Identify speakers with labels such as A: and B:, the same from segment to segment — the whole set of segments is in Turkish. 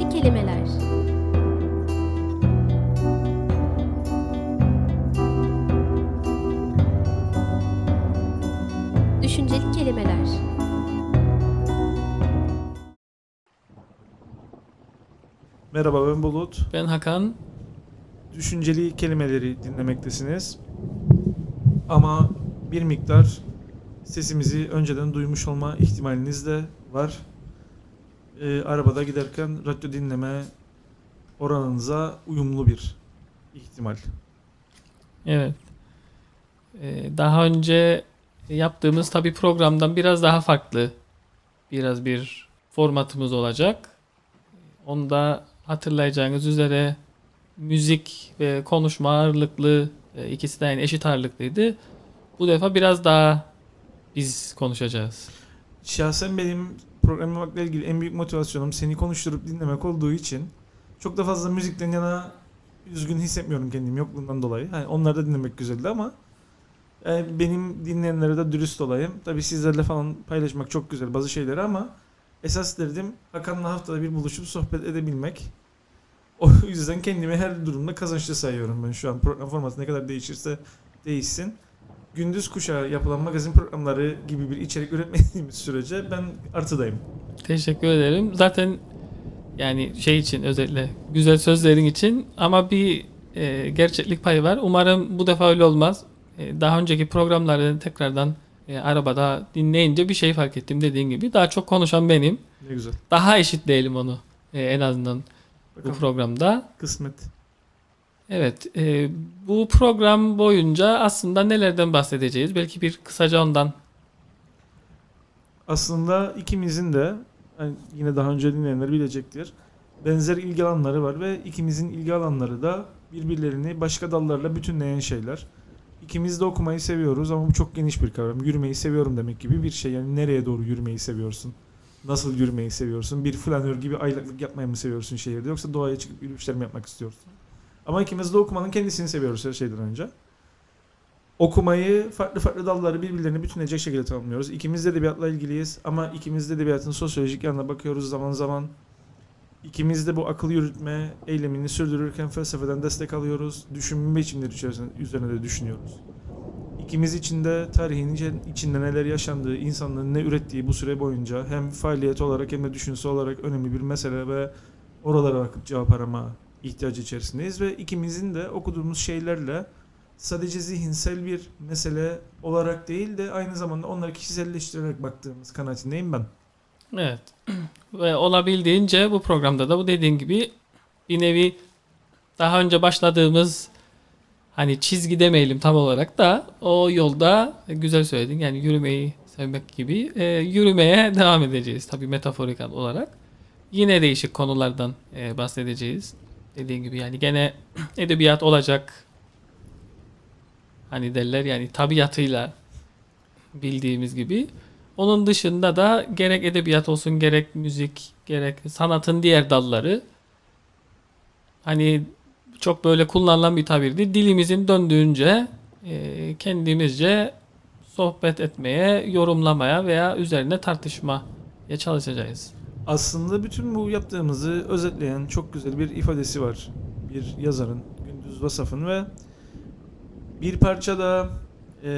A: Düşünceli kelimeler. Düşünceli kelimeler.
B: Merhaba ben Bulut.
C: Ben Hakan.
B: Düşünceli kelimeleri dinlemektesiniz. Ama bir miktar sesimizi önceden duymuş olma ihtimaliniz de var. Ee, arabada giderken radyo dinleme oranınıza uyumlu bir ihtimal.
C: Evet. Ee, daha önce yaptığımız tabii programdan biraz daha farklı biraz bir formatımız olacak. Onu da hatırlayacağınız üzere müzik ve konuşma ağırlıklı e, ikisi de yani eşit ağırlıklıydı. Bu defa biraz daha biz konuşacağız.
B: Şahsen benim program yapmakla ilgili en büyük motivasyonum seni konuşturup dinlemek olduğu için çok da fazla müzikten yana üzgün hissetmiyorum kendimi yokluğundan dolayı. Hani onları da dinlemek güzeldi ama yani benim dinleyenlere de dürüst olayım. Tabii sizlerle falan paylaşmak çok güzel bazı şeyleri ama esas derdim Hakan'la haftada bir buluşup sohbet edebilmek. O yüzden kendimi her durumda kazançlı sayıyorum ben şu an. Program formatı ne kadar değişirse değişsin. Gündüz kuşağı yapılan magazin programları gibi bir içerik üretmediğimiz sürece ben artıdayım.
C: Teşekkür ederim. Zaten yani şey için özellikle güzel sözlerin için ama bir e, gerçeklik payı var. Umarım bu defa öyle olmaz. E, daha önceki programları tekrardan e, arabada dinleyince bir şey fark ettim dediğin gibi. Daha çok konuşan benim.
B: Ne güzel.
C: Daha eşit değilim onu e, en azından bu
B: Bakalım.
C: programda.
B: Kısmet.
C: Evet, e, bu program boyunca aslında nelerden bahsedeceğiz? Belki bir kısaca ondan.
B: Aslında ikimizin de yani yine daha önce dinleyenler bilecektir. Benzer ilgi alanları var ve ikimizin ilgi alanları da birbirlerini başka dallarla bütünleyen şeyler. İkimiz de okumayı seviyoruz ama bu çok geniş bir kavram. Yürümeyi seviyorum demek gibi bir şey. Yani nereye doğru yürümeyi seviyorsun? Nasıl yürümeyi seviyorsun? Bir flanör gibi aylıklık yapmayı mı seviyorsun şehirde yoksa doğaya çıkıp yürüyüşler mi yapmak istiyorsun? Ama ikimiz de okumanın kendisini seviyoruz her şeyden önce. Okumayı farklı farklı dalları birbirlerini bütünleyecek şekilde tamamlıyoruz. İkimiz de edebiyatla ilgiliyiz ama ikimiz de edebiyatın sosyolojik yanına bakıyoruz zaman zaman. İkimiz de bu akıl yürütme eylemini sürdürürken felsefeden destek alıyoruz. Düşünme biçimleri üzerine de düşünüyoruz. İkimiz için de tarihin içi- içinde neler yaşandığı, insanlığın ne ürettiği bu süre boyunca hem faaliyet olarak hem de düşünce olarak önemli bir mesele ve oralara bakıp cevap arama ihtiyacı içerisindeyiz ve ikimizin de okuduğumuz şeylerle sadece zihinsel bir mesele olarak değil de aynı zamanda onları kişiselleştirerek baktığımız kanaatindeyim ben.
C: Evet. Ve olabildiğince bu programda da bu dediğin gibi bir nevi daha önce başladığımız hani çizgi demeyelim tam olarak da o yolda güzel söyledin yani yürümeyi sevmek gibi e, yürümeye devam edeceğiz tabii metaforik olarak. Yine değişik konulardan e, bahsedeceğiz. Dediğin gibi yani gene edebiyat olacak. Hani derler yani tabiatıyla bildiğimiz gibi. Onun dışında da gerek edebiyat olsun gerek müzik gerek sanatın diğer dalları hani çok böyle kullanılan bir tabirdi. Dilimizin döndüğünce e, kendimizce sohbet etmeye, yorumlamaya veya üzerine tartışmaya çalışacağız.
B: Aslında bütün bu yaptığımızı özetleyen çok güzel bir ifadesi var. Bir yazarın, Gündüz Vasaf'ın ve bir parça da eee,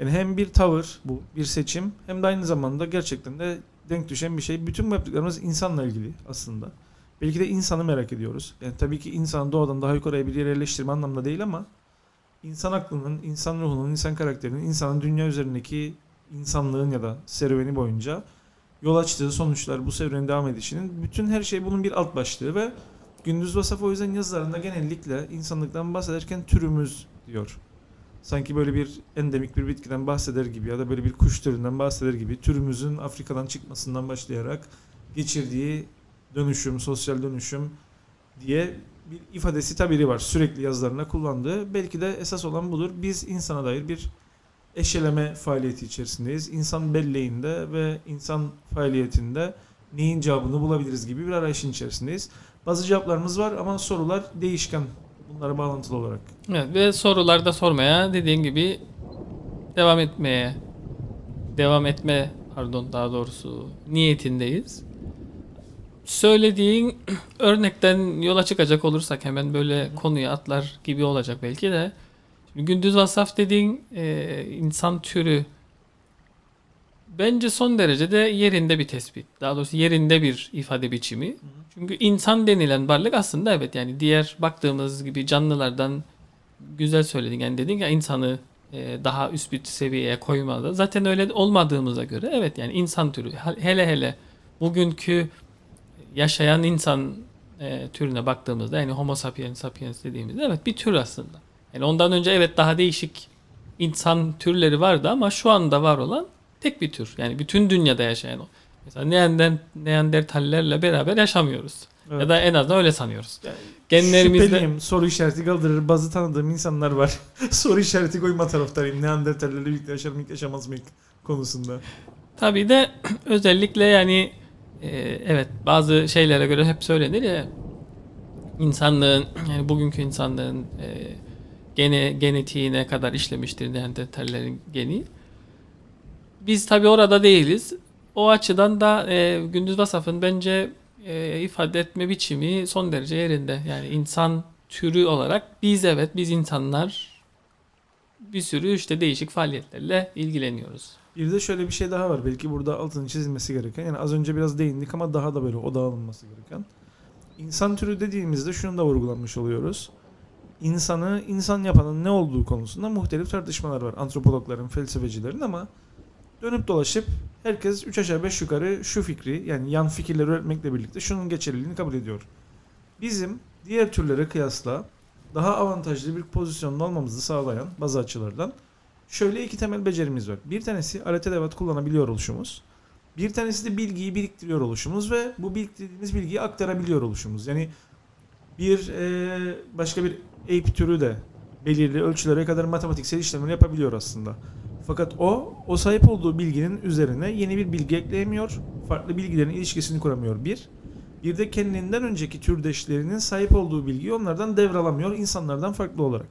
B: yani hem bir tavır bu, bir seçim hem de aynı zamanda gerçekten de denk düşen bir şey. Bütün bu yaptıklarımız insanla ilgili aslında. Belki de insanı merak ediyoruz. Yani tabii ki insanı doğadan daha yukarıya bir yere yerleştirme anlamda değil ama insan aklının, insan ruhunun, insan karakterinin, insanın dünya üzerindeki insanlığın ya da serüveni boyunca yol açtığı sonuçlar, bu serüvenin devam edişinin bütün her şey bunun bir alt başlığı ve Gündüz Vasaf o yüzden yazılarında genellikle insanlıktan bahsederken türümüz diyor. Sanki böyle bir endemik bir bitkiden bahseder gibi ya da böyle bir kuş türünden bahseder gibi türümüzün Afrika'dan çıkmasından başlayarak geçirdiği dönüşüm, sosyal dönüşüm diye bir ifadesi tabiri var sürekli yazılarında kullandığı. Belki de esas olan budur. Biz insana dair bir eşeleme faaliyeti içerisindeyiz. İnsan belleğinde ve insan faaliyetinde neyin cevabını bulabiliriz gibi bir arayışın içerisindeyiz. Bazı cevaplarımız var ama sorular değişken. Bunlara bağlantılı olarak.
C: Evet, ve sorularda sormaya dediğin gibi devam etmeye devam etme pardon daha doğrusu niyetindeyiz. söylediğin örnekten yola çıkacak olursak hemen böyle konuya atlar gibi olacak belki de. Gündüz vasaf dediğin e, insan türü bence son derecede yerinde bir tespit. Daha doğrusu yerinde bir ifade biçimi. Çünkü insan denilen varlık aslında evet yani diğer baktığımız gibi canlılardan güzel söyledin. Yani dedin ya insanı e, daha üst bir seviyeye koymalı. Zaten öyle olmadığımıza göre evet yani insan türü hele hele bugünkü yaşayan insan e, türüne baktığımızda yani homo sapiens sapiens dediğimizde evet bir tür aslında. Yani ondan önce evet daha değişik insan türleri vardı ama şu anda var olan tek bir tür. Yani bütün dünyada yaşayan o. Mesela Neander, Neandertallerle beraber yaşamıyoruz.
B: Evet.
C: Ya da en azından öyle sanıyoruz.
B: Yani
C: Genlerimizde
B: Şüpheliyim. Soru işareti kaldırır. Bazı tanıdığım insanlar var. Soru işareti koyma taraftarıyım. Neandertallerle birlikte yaşar mı yaşamaz mı konusunda.
C: tabii de özellikle yani e, evet bazı şeylere göre hep söylenir ya insanlığın yani bugünkü insanlığın e, gene genetiğine kadar işlemiştir Neandertallerin geni. Biz tabii orada değiliz. O açıdan da e, Gündüz Vasaf'ın bence e, ifade etme biçimi son derece yerinde. Yani insan türü olarak biz evet biz insanlar bir sürü işte değişik faaliyetlerle ilgileniyoruz.
B: Bir de şöyle bir şey daha var. Belki burada altını çizilmesi gereken. Yani az önce biraz değindik ama daha da böyle odağa alınması gereken. İnsan türü dediğimizde şunu da vurgulanmış oluyoruz. İnsanı insan yapanın ne olduğu konusunda muhtelif tartışmalar var. Antropologların, felsefecilerin ama dönüp dolaşıp herkes 3 aşağı 5 yukarı şu fikri yani yan fikirleri üretmekle birlikte şunun geçerliliğini kabul ediyor. Bizim diğer türlere kıyasla daha avantajlı bir pozisyonda olmamızı sağlayan bazı açılardan şöyle iki temel becerimiz var. Bir tanesi alet edevat kullanabiliyor oluşumuz. Bir tanesi de bilgiyi biriktiriyor oluşumuz ve bu biriktirdiğimiz bilgiyi aktarabiliyor oluşumuz. Yani bir e, başka bir ape türü de belirli ölçülere kadar matematiksel işlemleri yapabiliyor aslında. Fakat o, o sahip olduğu bilginin üzerine yeni bir bilgi ekleyemiyor. Farklı bilgilerin ilişkisini kuramıyor bir. Bir de kendinden önceki türdeşlerinin sahip olduğu bilgiyi onlardan devralamıyor insanlardan farklı olarak.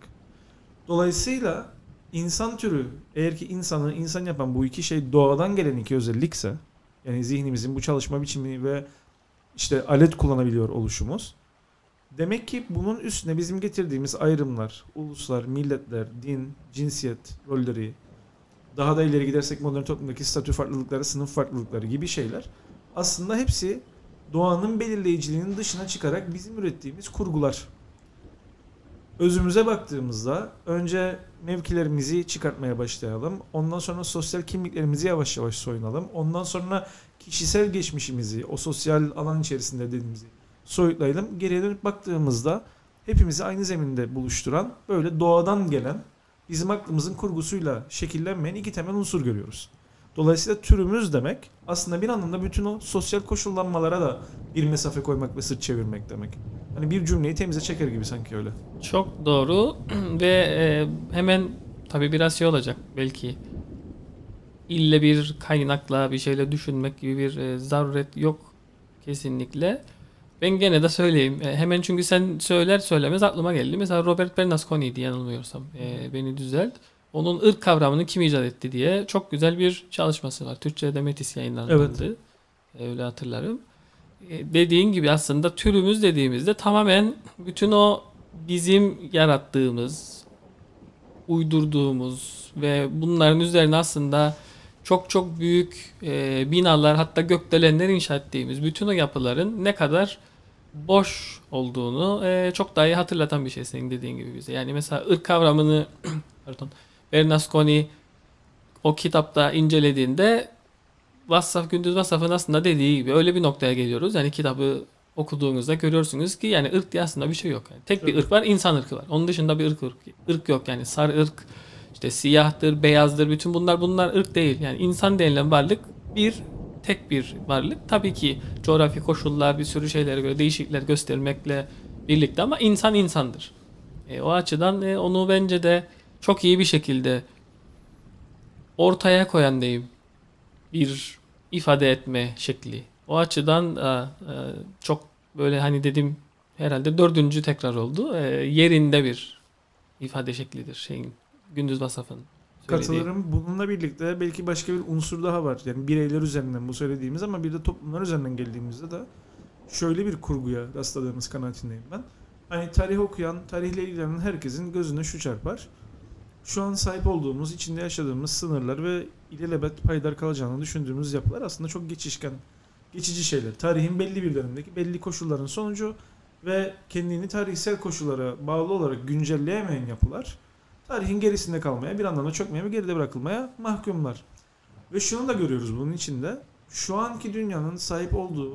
B: Dolayısıyla insan türü eğer ki insanı insan yapan bu iki şey doğadan gelen iki özellikse yani zihnimizin bu çalışma biçimi ve işte alet kullanabiliyor oluşumuz demek ki bunun üstüne bizim getirdiğimiz ayrımlar, uluslar, milletler, din, cinsiyet rolleri daha da ileri gidersek modern toplumdaki statü farklılıkları, sınıf farklılıkları gibi şeyler aslında hepsi doğanın belirleyiciliğinin dışına çıkarak bizim ürettiğimiz kurgular. Özümüze baktığımızda önce mevkilerimizi çıkartmaya başlayalım. Ondan sonra sosyal kimliklerimizi yavaş yavaş soyunalım. Ondan sonra kişisel geçmişimizi, o sosyal alan içerisinde dediğimizi soyutlayalım. Geriye dönüp baktığımızda hepimizi aynı zeminde buluşturan böyle doğadan gelen bizim aklımızın kurgusuyla şekillenmeyen iki temel unsur görüyoruz. Dolayısıyla türümüz demek aslında bir anlamda bütün o sosyal koşullanmalara da bir mesafe koymak ve sırt çevirmek demek. Hani bir cümleyi temize çeker gibi sanki öyle.
C: Çok doğru ve e, hemen tabii biraz şey olacak belki ille bir kaynakla bir şeyle düşünmek gibi bir e, zaruret yok kesinlikle. Ben gene de söyleyeyim. E, hemen çünkü sen söyler söylemez aklıma geldi. Mesela Robert Bernasconi'ydi yanılmıyorsam. E, beni düzelt. Onun ırk kavramını kim icat etti diye çok güzel bir çalışması var. Türkçe'de Metis yayınlandı.
B: Evet.
C: E, öyle hatırlarım. E, dediğin gibi aslında türümüz dediğimizde tamamen bütün o bizim yarattığımız, uydurduğumuz ve bunların üzerine aslında çok çok büyük e, binalar hatta gökdelenler inşa ettiğimiz bütün o yapıların ne kadar boş olduğunu e, çok daha iyi hatırlatan bir şey senin dediğin gibi bize. Yani mesela ırk kavramını pardon Bernasconi o kitapta incelediğinde Vassaf Gündüz Vassaf'ın aslında dediği gibi öyle bir noktaya geliyoruz. Yani kitabı okuduğunuzda görüyorsunuz ki yani ırk diye aslında bir şey yok. Yani tek bir ırk var, insan ırkı var. Onun dışında bir ırk, ırk, ırk yok. Yani sarı ırk, işte siyahtır, beyazdır, bütün bunlar bunlar ırk değil. Yani insan denilen varlık bir tek bir varlık. Tabii ki coğrafi koşullar bir sürü şeylere göre değişiklikler göstermekle birlikte ama insan insandır. E, o açıdan e, onu bence de çok iyi bir şekilde ortaya koyan diyeyim bir ifade etme şekli. O açıdan e, e, çok böyle hani dedim herhalde dördüncü tekrar oldu. E, yerinde bir ifade şeklidir şeyin Gündüz söylediği.
B: Katılırım. Bununla birlikte belki başka bir unsur daha var. Yani bireyler üzerinden bu söylediğimiz ama bir de toplumlar üzerinden geldiğimizde de şöyle bir kurguya rastladığımız kanaatindeyim ben. Hani tarih okuyan, tarihle ilgilenen herkesin gözüne şu çarpar. Şu an sahip olduğumuz, içinde yaşadığımız sınırlar ve ilelebet paydar kalacağını düşündüğümüz yapılar aslında çok geçişken, geçici şeyler. Tarihin belli bir dönemindeki belli koşulların sonucu ve kendini tarihsel koşullara bağlı olarak güncelleyemeyen yapılar tarihin gerisinde kalmaya, bir anlamda çökmeye ve geride bırakılmaya mahkumlar. Ve şunu da görüyoruz bunun içinde. Şu anki dünyanın sahip olduğu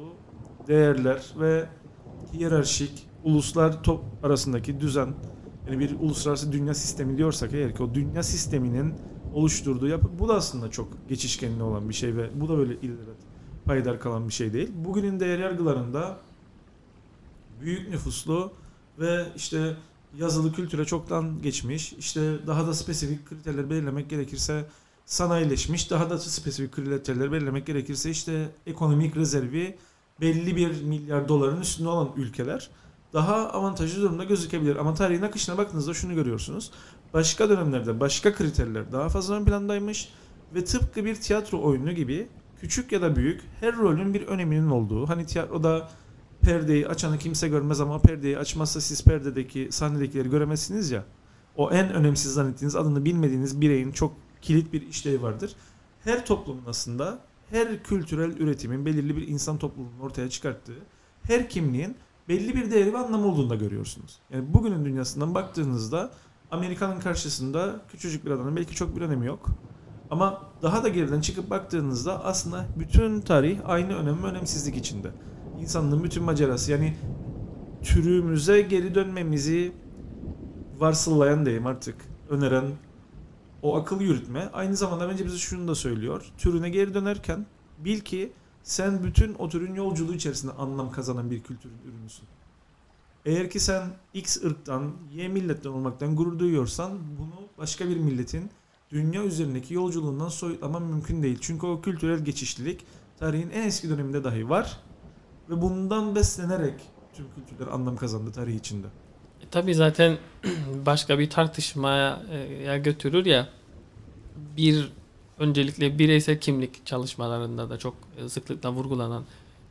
B: değerler ve hiyerarşik uluslar top arasındaki düzen yani bir uluslararası dünya sistemi diyorsak eğer ki o dünya sisteminin oluşturduğu yapı bu da aslında çok geçişkenli olan bir şey ve bu da böyle ilelebet payidar kalan bir şey değil. Bugünün değer yargılarında büyük nüfuslu ve işte yazılı kültüre çoktan geçmiş, işte daha da spesifik kriterler belirlemek gerekirse sanayileşmiş, daha da spesifik kriterler belirlemek gerekirse işte ekonomik rezervi belli bir milyar doların üstünde olan ülkeler daha avantajlı durumda gözükebilir. Ama tarihin akışına baktığınızda şunu görüyorsunuz. Başka dönemlerde başka kriterler daha fazla ön plandaymış ve tıpkı bir tiyatro oyunu gibi küçük ya da büyük her rolün bir öneminin olduğu. Hani tiyatroda perdeyi açanı kimse görmez ama perdeyi açmazsa siz perdedeki sahnedekileri göremezsiniz ya. O en önemsiz zannettiğiniz adını bilmediğiniz bireyin çok kilit bir işlevi vardır. Her toplumun aslında her kültürel üretimin belirli bir insan toplumunun ortaya çıkarttığı her kimliğin belli bir değeri ve anlamı olduğunu da görüyorsunuz. Yani bugünün dünyasından baktığınızda Amerika'nın karşısında küçücük bir adanın belki çok bir önemi yok. Ama daha da geriden çıkıp baktığınızda aslında bütün tarih aynı önem ve önemsizlik içinde. İnsanlığın bütün macerası yani türümüze geri dönmemizi varsılayan diyeyim artık öneren o akıl yürütme aynı zamanda bence bize şunu da söylüyor. Türüne geri dönerken bil ki sen bütün o türün yolculuğu içerisinde anlam kazanan bir kültürün ürünüsün. Eğer ki sen X ırktan, Y milletten olmaktan gurur duyuyorsan bunu başka bir milletin dünya üzerindeki yolculuğundan soyutlaman mümkün değil. Çünkü o kültürel geçişlilik tarihin en eski döneminde dahi var ve bundan beslenerek tüm kültürler anlam kazandı tarih içinde.
C: E, tabii zaten başka bir tartışmaya e, götürür ya bir öncelikle bireysel kimlik çalışmalarında da çok e, sıklıkla vurgulanan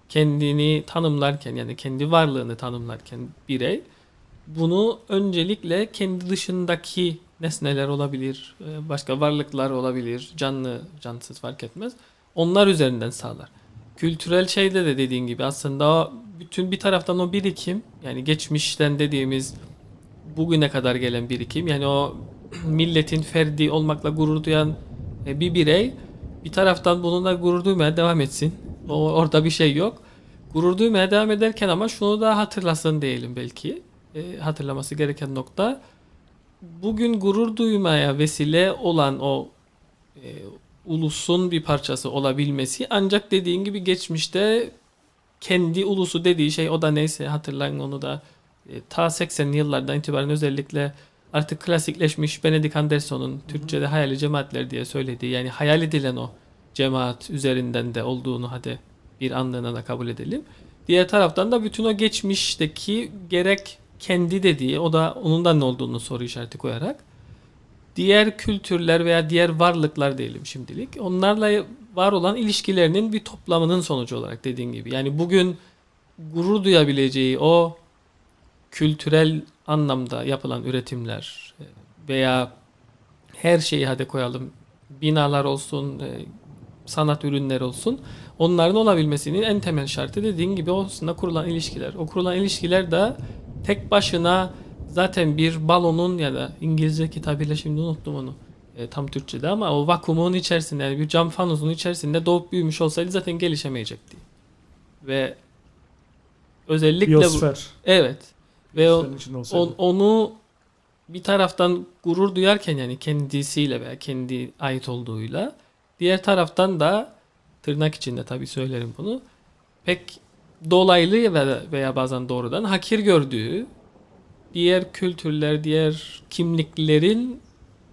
C: kendini tanımlarken yani kendi varlığını tanımlarken birey bunu öncelikle kendi dışındaki nesneler olabilir, e, başka varlıklar olabilir, canlı, cansız fark etmez. Onlar üzerinden sağlar. Kültürel şeyde de dediğin gibi aslında bütün bir taraftan o birikim yani geçmişten dediğimiz bugüne kadar gelen birikim yani o milletin ferdi olmakla gurur duyan e, bir birey bir taraftan bununla gurur duymaya devam etsin. O, orada bir şey yok. Gurur duymaya devam ederken ama şunu da hatırlasın diyelim belki. E, hatırlaması gereken nokta bugün gurur duymaya vesile olan o e, ulusun bir parçası olabilmesi. Ancak dediğin gibi geçmişte kendi ulusu dediği şey o da neyse hatırlayın onu da. E, ta 80'li yıllardan itibaren özellikle artık klasikleşmiş Benedict Anderson'un Türkçe'de hayali cemaatler diye söylediği yani hayal edilen o cemaat üzerinden de olduğunu hadi bir anlığına da kabul edelim. Diğer taraftan da bütün o geçmişteki gerek kendi dediği o da onun da ne olduğunu soru işareti koyarak diğer kültürler veya diğer varlıklar diyelim şimdilik onlarla var olan ilişkilerinin bir toplamının sonucu olarak dediğin gibi. Yani bugün gurur duyabileceği o kültürel anlamda yapılan üretimler veya her şeyi hadi koyalım binalar olsun e, sanat ürünleri olsun onların olabilmesinin en temel şartı dediğin gibi aslında kurulan ilişkiler. O kurulan ilişkiler de tek başına zaten bir balonun ya da İngilizce kitabıyla şimdi unuttum onu e, tam Türkçe'de ama o vakumun içerisinde yani bir cam fanusun içerisinde doğup büyümüş olsaydı zaten gelişemeyecekti. Ve özellikle
B: Biyosfer.
C: bu, evet ve o, on- onu bir taraftan gurur duyarken yani kendisiyle veya kendi ait olduğuyla diğer taraftan da tırnak içinde tabii söylerim bunu pek dolaylı veya bazen doğrudan hakir gördüğü diğer kültürler, diğer kimliklerin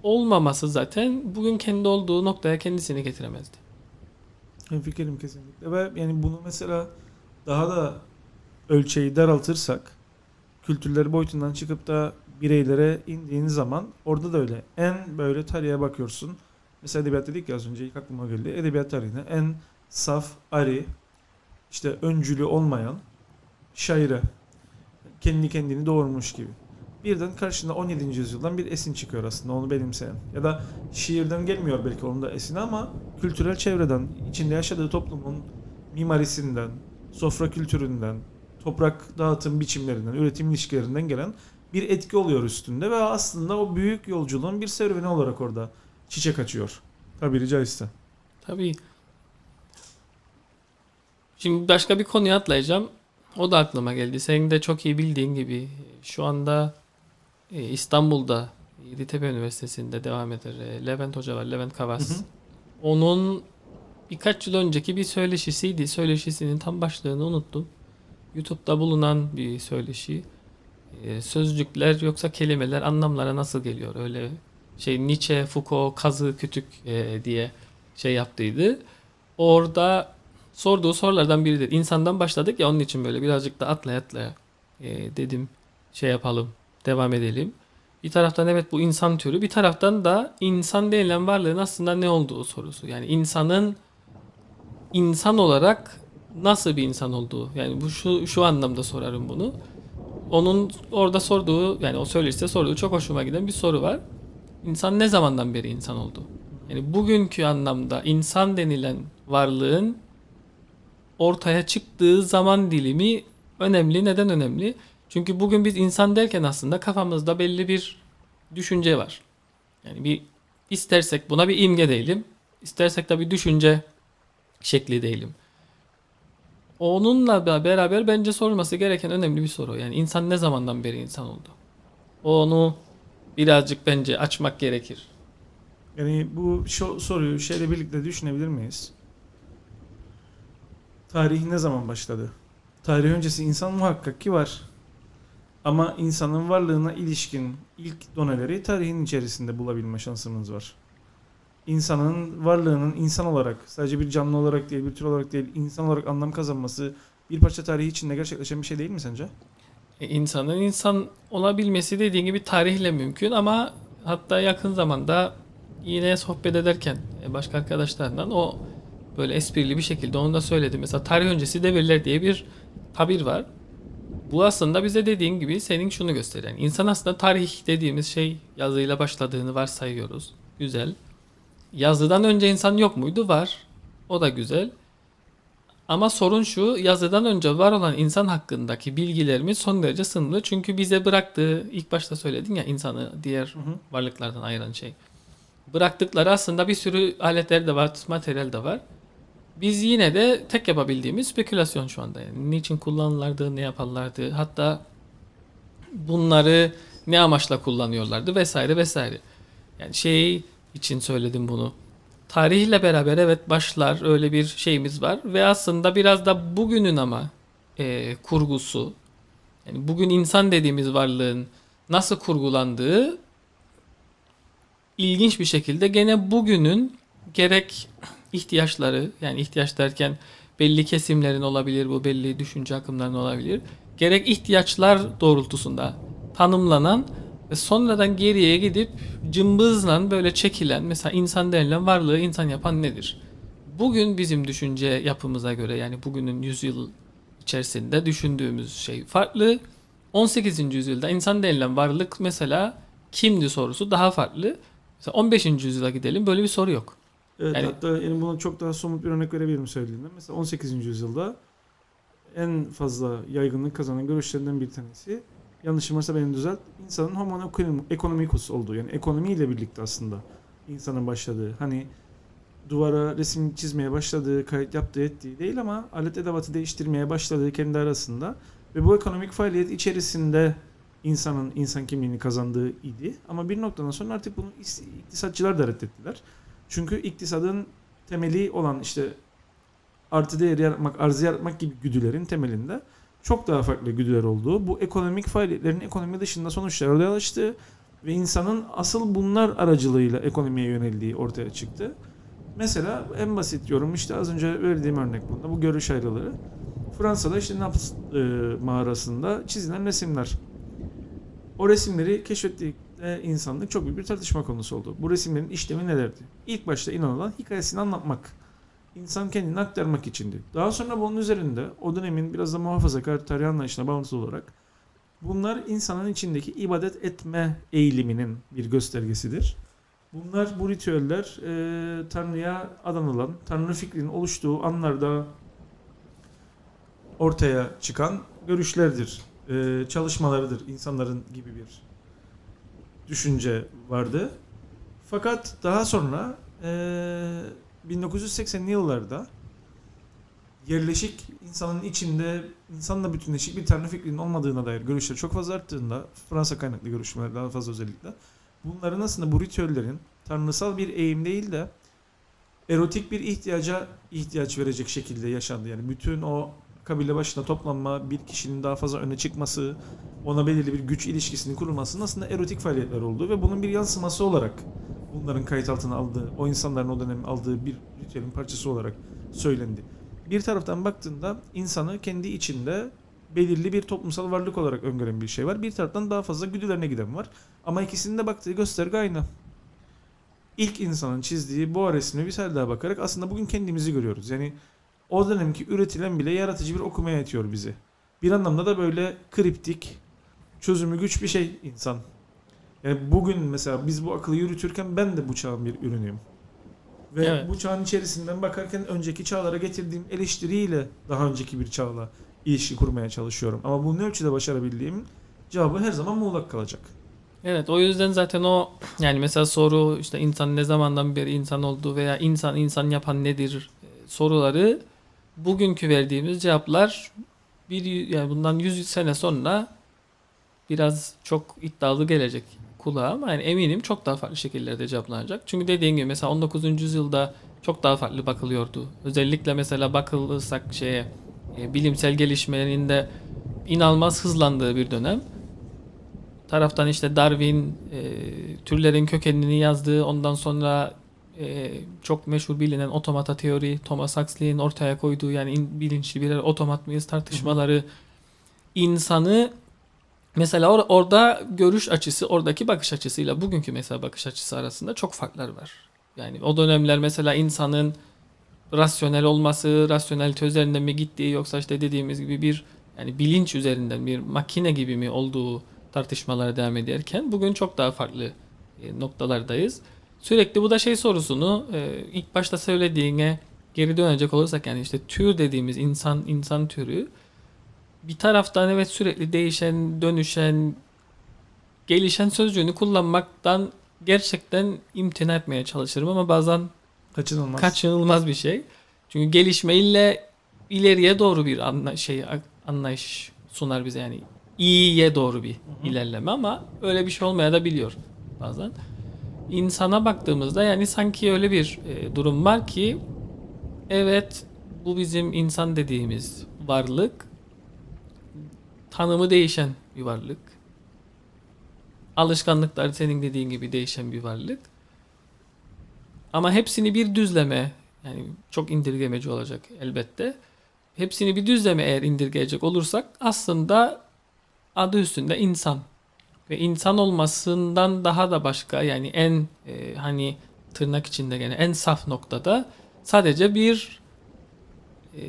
C: olmaması zaten bugün kendi olduğu noktaya kendisini getiremezdi.
B: Fikrim kesinlikle ve yani bunu mesela daha da ölçeği daraltırsak kültürleri boyutundan çıkıp da bireylere indiğin zaman orada da öyle. En böyle tarihe bakıyorsun. Mesela edebiyat dedik ya az önce ilk aklıma geldi. Edebiyat tarihine en saf, ari, işte öncülü olmayan şaire. Kendi kendini doğurmuş gibi. Birden karşında 17. yüzyıldan bir esin çıkıyor aslında onu benimseyen. Ya da şiirden gelmiyor belki onun da esini ama kültürel çevreden, içinde yaşadığı toplumun mimarisinden, sofra kültüründen, toprak dağıtım biçimlerinden, üretim ilişkilerinden gelen bir etki oluyor üstünde ve aslında o büyük yolculuğun bir serüveni olarak orada çiçek açıyor. Tabiri caizse.
C: Tabii. Şimdi başka bir konuya atlayacağım. O da aklıma geldi. Senin de çok iyi bildiğin gibi şu anda e, İstanbul'da Yeditepe Üniversitesi'nde devam eder. E, Levent Hoca var, Levent Kavas.
B: Hı hı.
C: Onun birkaç yıl önceki bir söyleşisiydi. Söyleşisinin tam başlığını unuttum. YouTube'da bulunan bir söyleşi. E, sözcükler yoksa kelimeler anlamlara nasıl geliyor? Öyle şey Nietzsche, Foucault, kazı, kütük e, diye şey yaptıydı. Orada sorduğu sorulardan biridir. İnsandan başladık ya onun için böyle birazcık da atlaya atlaya e, dedim şey yapalım, devam edelim. Bir taraftan evet bu insan türü, bir taraftan da insan denilen varlığın aslında ne olduğu sorusu. Yani insanın insan olarak nasıl bir insan olduğu. Yani bu şu şu anlamda sorarım bunu. Onun orada sorduğu yani o söyleşte sorduğu çok hoşuma giden bir soru var. İnsan ne zamandan beri insan oldu? Yani bugünkü anlamda insan denilen varlığın ortaya çıktığı zaman dilimi önemli. Neden önemli? Çünkü bugün biz insan derken aslında kafamızda belli bir düşünce var. Yani bir istersek buna bir imge değilim. İstersek de bir düşünce şekli değilim. Onunla beraber bence sorulması gereken önemli bir soru. Yani insan ne zamandan beri insan oldu? Onu birazcık bence açmak gerekir.
B: Yani bu soruyu şeyle birlikte düşünebilir miyiz? Tarih ne zaman başladı? Tarih öncesi insan muhakkak ki var. Ama insanın varlığına ilişkin ilk doneleri tarihin içerisinde bulabilme şansımız var. İnsanın varlığının insan olarak, sadece bir canlı olarak değil, bir tür olarak değil, insan olarak anlam kazanması bir parça tarihi içinde gerçekleşen bir şey değil mi sence?
C: E, insanın insan olabilmesi dediğin gibi tarihle mümkün ama hatta yakın zamanda yine sohbet ederken e, başka arkadaşlarından o böyle esprili bir şekilde onu da söyledi. Mesela tarih öncesi devirler diye bir tabir var. Bu aslında bize dediğin gibi senin şunu gösteren. İnsan aslında tarih dediğimiz şey yazıyla başladığını varsayıyoruz. Güzel. Yazıdan önce insan yok muydu? Var. O da güzel. Ama sorun şu, yazıdan önce var olan insan hakkındaki bilgilerimiz son derece sınırlı. Çünkü bize bıraktığı, ilk başta söyledin ya insanı diğer
B: Hı hı.
C: varlıklardan ayıran şey. Bıraktıkları aslında bir sürü aletler de var, materyal de var. Biz yine de tek yapabildiğimiz spekülasyon şu anda. Yani niçin kullanırlardı, ne yaparlardı, hatta bunları ne amaçla kullanıyorlardı vesaire vesaire. Yani şey için söyledim bunu. Tarihle beraber evet başlar öyle bir şeyimiz var ve aslında biraz da bugünün ama e, kurgusu yani bugün insan dediğimiz varlığın nasıl kurgulandığı ilginç bir şekilde gene bugünün gerek ihtiyaçları yani ihtiyaç derken belli kesimlerin olabilir bu belli düşünce akımlarının olabilir gerek ihtiyaçlar doğrultusunda tanımlanan ve sonradan geriye gidip cımbızla böyle çekilen mesela insan denilen varlığı insan yapan nedir? Bugün bizim düşünce yapımıza göre yani bugünün yüzyıl içerisinde düşündüğümüz şey farklı. 18. yüzyılda insan denilen varlık mesela kimdi sorusu daha farklı. Mesela 15. yüzyıla gidelim böyle bir soru yok.
B: Evet,
C: Yani-
B: hatta yani buna çok daha somut bir örnek verebilirim söylediğinde. Mesela 18. yüzyılda en fazla yaygınlık kazanan görüşlerinden bir tanesi yanlışım varsa beni düzelt. insanın homo econom- economicus olduğu yani ekonomiyle birlikte aslında insanın başladığı. Hani duvara resim çizmeye başladığı, kayıt yaptığı ettiği değil ama alet edevatı değiştirmeye başladığı kendi arasında ve bu ekonomik faaliyet içerisinde insanın insan kimliğini kazandığı idi. Ama bir noktadan sonra artık bunu is- iktisatçılar da reddettiler. Çünkü iktisadın temeli olan işte artı değer yaratmak, arzı yaratmak gibi güdülerin temelinde çok daha farklı güdüler olduğu, bu ekonomik faaliyetlerin ekonomi dışında sonuçlara yol açtığı ve insanın asıl bunlar aracılığıyla ekonomiye yöneldiği ortaya çıktı. Mesela en basit yorum işte az önce verdiğim örnek bunda bu görüş ayrıları. Fransa'da işte Naples e, mağarasında çizilen resimler. O resimleri keşfettiğinde insanlık çok büyük bir tartışma konusu oldu. Bu resimlerin işlemi nelerdi? İlk başta inanılan hikayesini anlatmak. insan kendini aktarmak içindi. Daha sonra bunun üzerinde o dönemin biraz da muhafazakar tarih anlayışına bağımsız olarak bunlar insanın içindeki ibadet etme eğiliminin bir göstergesidir. Bunlar bu ritüeller e, Tanrı'ya adanılan, Tanrı fikrinin oluştuğu anlarda ortaya çıkan görüşlerdir, e, çalışmalarıdır insanların gibi bir düşünce vardı. Fakat daha sonra e, 1980'li yıllarda yerleşik insanın içinde insanla bütünleşik bir tanrı fikrinin olmadığına dair görüşler çok fazla arttığında Fransa kaynaklı görüşmeler daha fazla özellikle bunların aslında bu ritüellerin tanrısal bir eğim değil de erotik bir ihtiyaca ihtiyaç verecek şekilde yaşandı. Yani bütün o kabile başına toplanma, bir kişinin daha fazla öne çıkması, ona belirli bir güç ilişkisinin kurulmasının aslında erotik faaliyetler olduğu ve bunun bir yansıması olarak bunların kayıt altına aldığı, o insanların o dönem aldığı bir ritüelin parçası olarak söylendi. Bir taraftan baktığında insanı kendi içinde belirli bir toplumsal varlık olarak öngören bir şey var. Bir taraftan daha fazla güdülerine giden var. Ama ikisinin de baktığı gösterge aynı. İlk insanın çizdiği boğa resmi bir daha bakarak aslında bugün kendimizi görüyoruz. Yani o dönemki üretilen bile yaratıcı bir okumaya itiyor bizi. Bir anlamda da böyle kriptik, çözümü güç bir şey insan. Yani bugün mesela biz bu akıllı yürütürken ben de bu çağın bir ürünüyüm. Ve
C: Evet.
B: bu çağın içerisinden bakarken önceki çağlara getirdiğim eleştiriyle daha önceki bir çağla ilişki kurmaya çalışıyorum. Ama bu ne ölçüde başarabildiğim cevabı her zaman muğlak kalacak.
C: Evet o yüzden zaten o yani mesela soru işte insan ne zamandan beri insan oldu veya insan insan yapan nedir e, soruları bugünkü verdiğimiz cevaplar bir yani bundan 100 sene sonra biraz çok iddialı gelecek kulağa ama yani eminim çok daha farklı şekillerde cevaplanacak. Çünkü dediğim gibi mesela 19. yüzyılda çok daha farklı bakılıyordu. Özellikle mesela bakılırsak şeye e, bilimsel gelişmelerin de inanılmaz hızlandığı bir dönem taraftan işte Darwin e, türlerin kökenini yazdığı ondan sonra e, çok meşhur bilinen otomata teori Thomas Huxley'in ortaya koyduğu yani in- bilinçli birer otomat mıyız tartışmaları insanı mesela or- orada görüş açısı oradaki bakış açısıyla bugünkü mesela bakış açısı arasında çok farklar var. Yani o dönemler mesela insanın rasyonel olması, rasyonelite üzerinden mi gittiği yoksa işte dediğimiz gibi bir yani bilinç üzerinden bir makine gibi mi olduğu tartışmalara devam ederken bugün çok daha farklı e, noktalardayız. Sürekli bu da şey sorusunu e, ilk başta söylediğine geri dönecek olursak yani işte tür dediğimiz insan insan türü bir taraftan evet sürekli değişen, dönüşen, gelişen sözcüğünü kullanmaktan gerçekten imtina etmeye çalışırım ama bazen
B: Kaçınılmaz.
C: kaçınılmaz bir şey. Çünkü gelişmeyle ileriye doğru bir anla şey anlayış sunar bize yani iyiye doğru bir ilerleme ama öyle bir şey olmaya da biliyor bazen. İnsana baktığımızda yani sanki öyle bir e, durum var ki evet bu bizim insan dediğimiz varlık tanımı değişen bir varlık. Alışkanlıklar senin dediğin gibi değişen bir varlık. Ama hepsini bir düzleme yani çok indirgemeci olacak elbette. Hepsini bir düzleme eğer indirgeyecek olursak aslında adı üstünde insan. Ve insan olmasından daha da başka yani en e, hani tırnak içinde gene en saf noktada sadece bir e,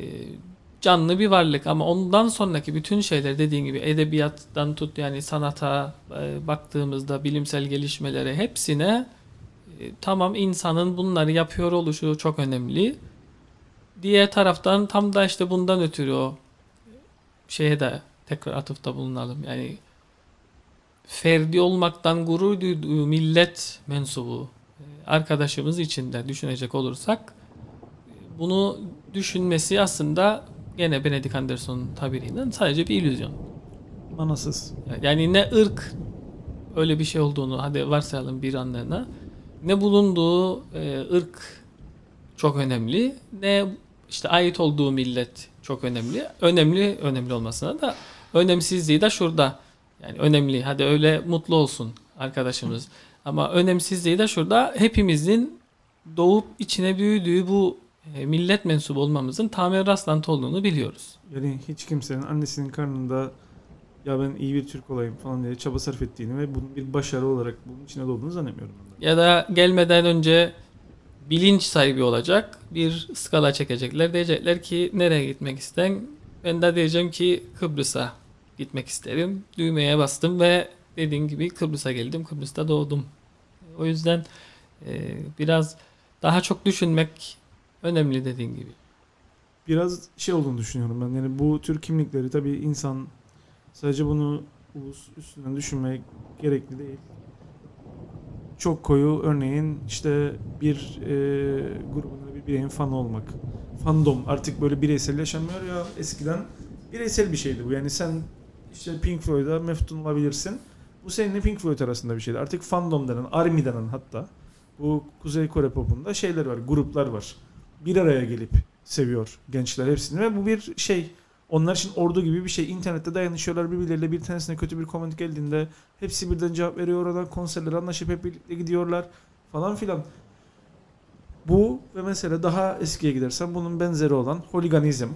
C: canlı bir varlık ama ondan sonraki bütün şeyler dediğin gibi edebiyattan tut yani sanata e, baktığımızda bilimsel gelişmelere hepsine e, tamam insanın bunları yapıyor oluşu çok önemli. Diğer taraftan tam da işte bundan ötürü o şeye de tekrar atıfta bulunalım. Yani ferdi olmaktan gurur duyduğu millet mensubu e, arkadaşımız için de düşünecek olursak bunu düşünmesi aslında gene Benedict Anderson tabiriyle sadece bir illüzyon.
B: Manasız.
C: Yani ne ırk öyle bir şey olduğunu hadi varsayalım bir anlarına ne bulunduğu e, ırk çok önemli ne işte ait olduğu millet çok önemli. Önemli önemli olmasına da önemsizliği de şurada. Yani önemli hadi öyle mutlu olsun arkadaşımız. Ama önemsizliği de şurada hepimizin doğup içine büyüdüğü bu millet mensubu olmamızın tamamen rastlantı olduğunu biliyoruz.
B: Yani hiç kimsenin annesinin karnında ya ben iyi bir Türk olayım falan diye çaba sarf ettiğini ve bunun bir başarı olarak bunun içine doğduğunu zannetmiyorum.
C: Ya da gelmeden önce bilinç sahibi olacak. Bir skala çekecekler. Diyecekler ki nereye gitmek isten? Ben de diyeceğim ki Kıbrıs'a gitmek isterim. Düğmeye bastım ve dediğin gibi Kıbrıs'a geldim. Kıbrıs'ta doğdum. O yüzden e, biraz daha çok düşünmek önemli dediğin gibi.
B: Biraz şey olduğunu düşünüyorum ben. Yani bu tür kimlikleri tabii insan sadece bunu ulus üstünden düşünmek gerekli değil. Çok koyu örneğin işte bir e, grubun bir bireyin fanı olmak. Fandom artık böyle bireysel yaşanmıyor ya eskiden bireysel bir şeydi bu. Yani sen işte Pink Floyd'a meftun olabilirsin. Bu seninle Pink Floyd arasında bir şeydi. Artık fandom denen, army denen hatta bu Kuzey Kore popunda şeyler var, gruplar var. Bir araya gelip seviyor gençler hepsini ve bu bir şey onlar için ordu gibi bir şey. İnternette dayanışıyorlar birbirleriyle. Bir tanesine kötü bir komment geldiğinde hepsi birden cevap veriyor. Oradan konserlere anlaşıp hep birlikte gidiyorlar falan filan. Bu ve mesela daha eskiye gidersen bunun benzeri olan holiganizm.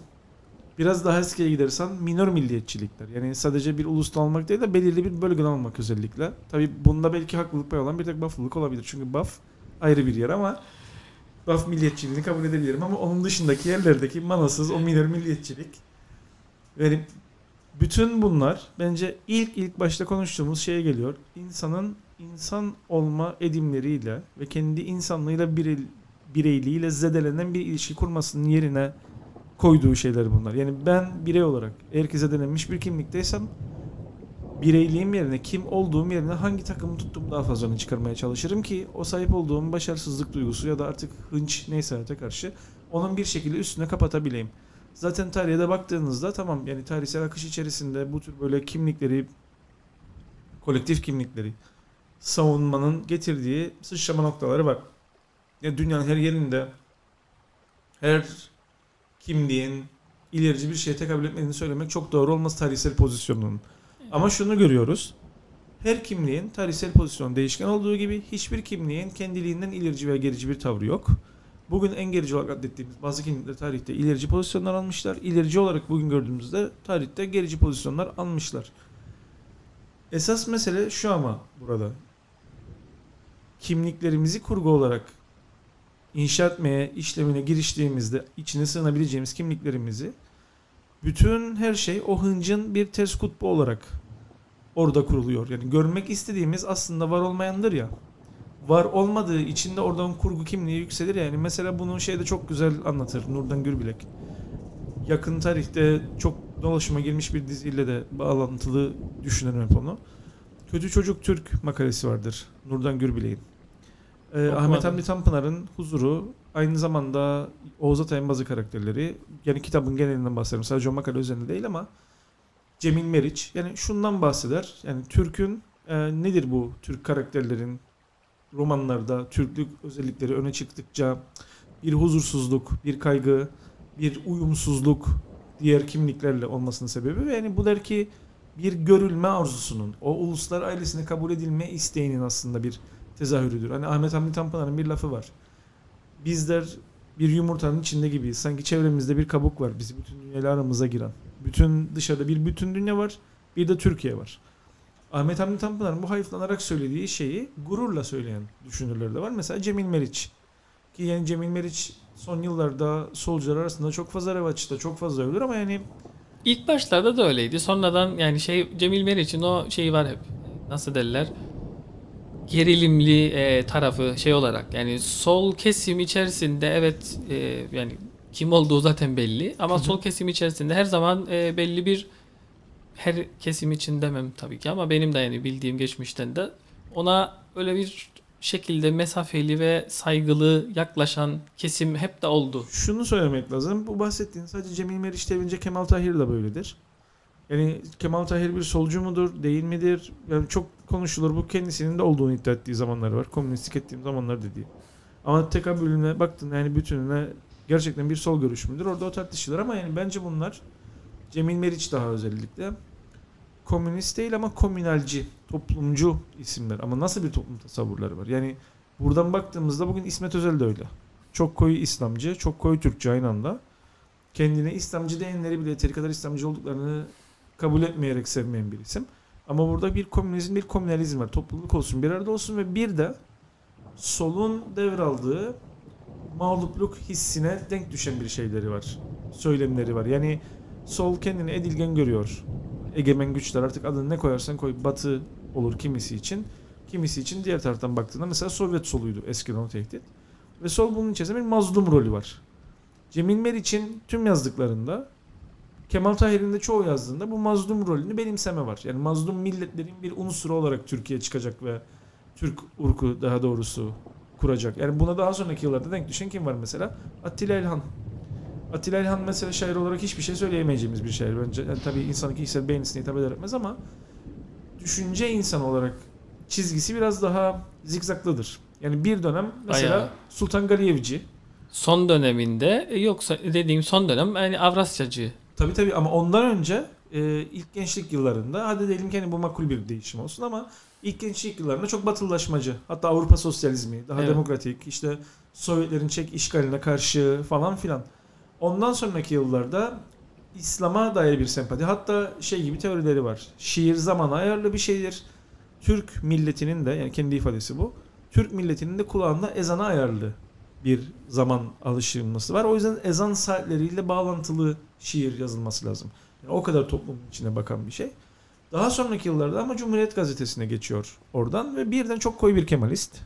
B: Biraz daha eskiye gidersen minor milliyetçilikler. Yani sadece bir ulusta olmak değil de belirli bir bölgeden olmak özellikle. Tabi bunda belki haklılık payı olan bir tek Buff'lılık olabilir. Çünkü Buff ayrı bir yer ama Buff milliyetçiliğini kabul edebilirim ama onun dışındaki yerlerdeki manasız o minor milliyetçilik yani bütün bunlar bence ilk ilk başta konuştuğumuz şeye geliyor. İnsanın insan olma edimleriyle ve kendi insanlığıyla birey, bireyliğiyle zedelenen bir ilişki kurmasının yerine koyduğu şeyler bunlar. Yani ben birey olarak eğer ki zedelenmiş bir kimlikteysem bireyliğim yerine kim olduğum yerine hangi takımı tuttum daha fazla öne çıkarmaya çalışırım ki o sahip olduğum başarısızlık duygusu ya da artık hınç neyse hayata karşı onun bir şekilde üstüne kapatabileyim. Zaten tarihe de baktığınızda tamam yani tarihsel akış içerisinde bu tür böyle kimlikleri kolektif kimlikleri savunmanın getirdiği sıçrama noktaları var. Ya dünyanın her yerinde her kimliğin ilerici bir şeye tekabül etmediğini söylemek çok doğru olmaz tarihsel pozisyonunun. Ama şunu görüyoruz. Her kimliğin tarihsel pozisyon değişken olduğu gibi hiçbir kimliğin kendiliğinden ilerici veya gerici bir tavrı yok. Bugün en gerici olarak adettiğimiz bazı kimlikler tarihte ilerici pozisyonlar almışlar. İlerici olarak bugün gördüğümüzde tarihte gerici pozisyonlar almışlar. Esas mesele şu ama burada. Kimliklerimizi kurgu olarak inşa etmeye, işlemine giriştiğimizde içine sığınabileceğimiz kimliklerimizi bütün her şey o hıncın bir ters kutbu olarak orada kuruluyor. Yani görmek istediğimiz aslında var olmayandır ya. Var olmadığı için de oradan kurgu kimliği yükselir yani. Mesela bunu şeyde çok güzel anlatır Nurdan Gürbilek. Yakın tarihte çok dolaşıma girmiş bir diziyle de bağlantılı düşünelim hep onu. Kötü Çocuk Türk makalesi vardır Nurdan Gürbilek'in. Ee, Ahmet Hamdi Tanpınar'ın Huzuru aynı zamanda Oğuz Atay'ın bazı karakterleri yani kitabın genelinden bahsediyorum sadece o makale üzerinde değil ama Cemil Meriç yani şundan bahseder yani Türk'ün e, nedir bu Türk karakterlerin romanlarda Türklük özellikleri öne çıktıkça bir huzursuzluk, bir kaygı, bir uyumsuzluk diğer kimliklerle olmasının sebebi yani bu der ki bir görülme arzusunun, o uluslar ailesine kabul edilme isteğinin aslında bir tezahürüdür. Hani Ahmet Hamdi Tanpınar'ın bir lafı var. Bizler bir yumurtanın içinde gibiyiz. Sanki çevremizde bir kabuk var. Bizi bütün dünyayla aramıza giren. Bütün dışarıda bir bütün dünya var. Bir de Türkiye var. Ahmet Hamdi Tanpınar'ın bu hayıflanarak söylediği şeyi gururla söyleyen düşünürler de var. Mesela Cemil Meriç. Ki yani Cemil Meriç son yıllarda solcular arasında çok fazla revaçta, çok fazla övülür ama yani
C: İlk başlarda da öyleydi. Sonradan yani şey Cemil Meriç'in o şeyi var hep. Nasıl derler? Gerilimli e, tarafı şey olarak yani sol kesim içerisinde evet e, yani kim olduğu zaten belli ama sol kesim içerisinde her zaman e, belli bir her kesim için demem tabii ki ama benim de yani bildiğim geçmişten de ona öyle bir şekilde mesafeli ve saygılı yaklaşan kesim hep de oldu.
B: şunu söylemek lazım. Bu bahsettiğin sadece Cemil Meriç devince Kemal Tahir de böyledir. Yani Kemal Tahir bir solcu mudur, değil midir? Yani çok konuşulur. Bu kendisinin de olduğunu iddia ettiği zamanlar var. Komünistlik ettiğim zamanlar dediği. Ama tekabülüne baktın yani bütününe gerçekten bir sol görüş müdür? Orada o tartışılır ama yani bence bunlar Cemil Meriç daha özellikle komünist değil ama komünalci, toplumcu isimler. Ama nasıl bir toplum tasavvurları var? Yani buradan baktığımızda bugün İsmet Özel de öyle. Çok koyu İslamcı, çok koyu Türkçe aynı anda. Kendine İslamcı değinleri bile yeteri kadar İslamcı olduklarını kabul etmeyerek sevmeyen bir isim. Ama burada bir komünizm, bir komünalizm var. Topluluk olsun, bir arada olsun ve bir de solun devraldığı mağlupluk hissine denk düşen bir şeyleri var. Söylemleri var. Yani sol kendini edilgen görüyor. Egemen güçler artık adını ne koyarsan koy. Batı olur kimisi için. Kimisi için diğer taraftan baktığında mesela Sovyet soluydu eskiden o tehdit. Ve sol bunun içerisinde bir mazlum rolü var. Cemil Meriç'in tüm yazdıklarında Kemal Tahir'in de çoğu yazdığında bu mazlum rolünü benimseme var. Yani mazlum milletlerin bir unsuru olarak Türkiye çıkacak ve Türk urku daha doğrusu kuracak. Yani buna daha sonraki yıllarda denk düşen kim var mesela? Attila İlhan. Attila İlhan mesela şair olarak hiçbir şey söyleyemeyeceğimiz bir şair. Bence yani tabii insanın kişisel beğenisine hitap eder etmez ama düşünce insan olarak çizgisi biraz daha zikzaklıdır. Yani bir dönem mesela
C: Bayağı.
B: Sultan Galiyevci.
C: Son döneminde yoksa dediğim son dönem yani Avrasyacı.
B: Tabii tabii ama ondan önce e, ilk gençlik yıllarında hadi diyelim ki hani bu makul bir değişim olsun ama ilk gençlik yıllarında çok batılılaşmacı. Hatta Avrupa sosyalizmi, daha
C: Evet.
B: demokratik, işte Sovyetlerin Çek işgaline karşı falan filan. Ondan sonraki yıllarda İslam'a dair bir sempati. Hatta şey gibi teorileri var. Şiir zamana ayarlı bir şeydir. Türk milletinin de yani kendi ifadesi bu. Türk milletinin de kulağında ezana ayarlı bir zaman alışılması var. O yüzden ezan saatleriyle bağlantılı şiir yazılması lazım. Yani o kadar toplumun içine bakan bir şey. Daha sonraki yıllarda ama Cumhuriyet Gazetesi'ne geçiyor oradan ve birden çok koyu bir Kemalist.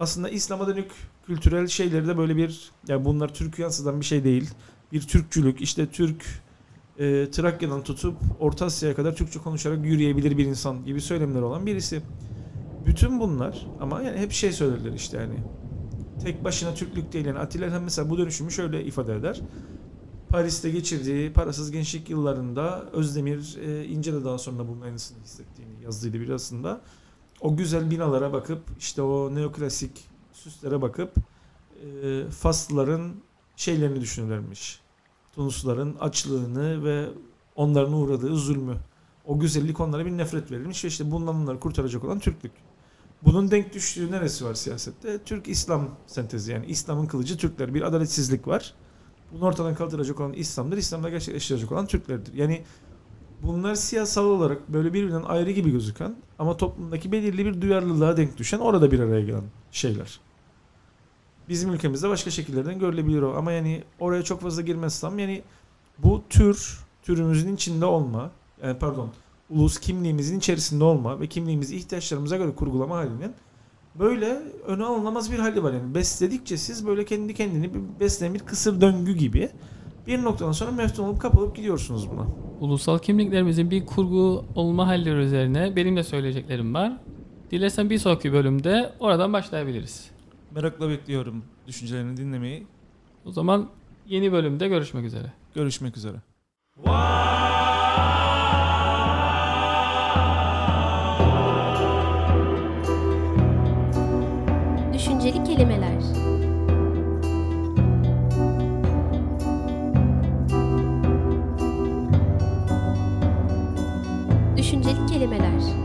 B: Aslında İslam'a dönük kültürel şeyleri de böyle bir yani bunlar Türk yansıdan bir şey değil. Bir Türkçülük işte Türk e, Trakya'dan tutup Orta Asya'ya kadar Türkçe konuşarak yürüyebilir bir insan gibi söylemleri olan birisi. Bütün bunlar ama yani hep şey söylerler işte yani tek başına Türklük değil. Yani Atilla mesela bu dönüşümü şöyle ifade eder. Paris'te geçirdiği parasız gençlik yıllarında Özdemir e, İnce de daha sonra bunun aynısını hissettiğini yazdıydı bir aslında. O güzel binalara bakıp işte o neoklasik süslere bakıp e, Faslıların şeylerini düşünürlermiş. Tunusluların açlığını ve onların uğradığı zulmü. O güzellik onlara bir nefret verilmiş ve işte bundan onları kurtaracak olan Türklük. Bunun denk düştüğü neresi var siyasette? Türk-İslam sentezi yani İslam'ın kılıcı Türkler. Bir adaletsizlik var. Bunu ortadan kaldıracak olan İslam'dır. İslam'da gerçekleştirecek olan Türklerdir. Yani bunlar siyasal olarak böyle birbirinden ayrı gibi gözüken ama toplumdaki belirli bir duyarlılığa denk düşen orada bir araya gelen şeyler. Bizim ülkemizde başka şekillerden görülebilir o ama yani oraya çok fazla girmezsem yani bu tür türümüzün içinde olma yani pardon ulus kimliğimizin içerisinde olma ve kimliğimizi ihtiyaçlarımıza göre kurgulama halinin böyle öne alınamaz bir hali var. Yani besledikçe siz böyle kendi kendini bir besleyen bir kısır döngü gibi bir noktadan sonra meftun olup kapılıp gidiyorsunuz buna.
C: Ulusal kimliklerimizin bir kurgu olma halleri üzerine benim de söyleyeceklerim var. Dilersen bir sonraki bölümde oradan başlayabiliriz.
D: Merakla bekliyorum düşüncelerini dinlemeyi.
C: O zaman yeni bölümde görüşmek üzere.
D: Görüşmek üzere.
A: Düşünceli kelimeler. Düşünceli kelimeler.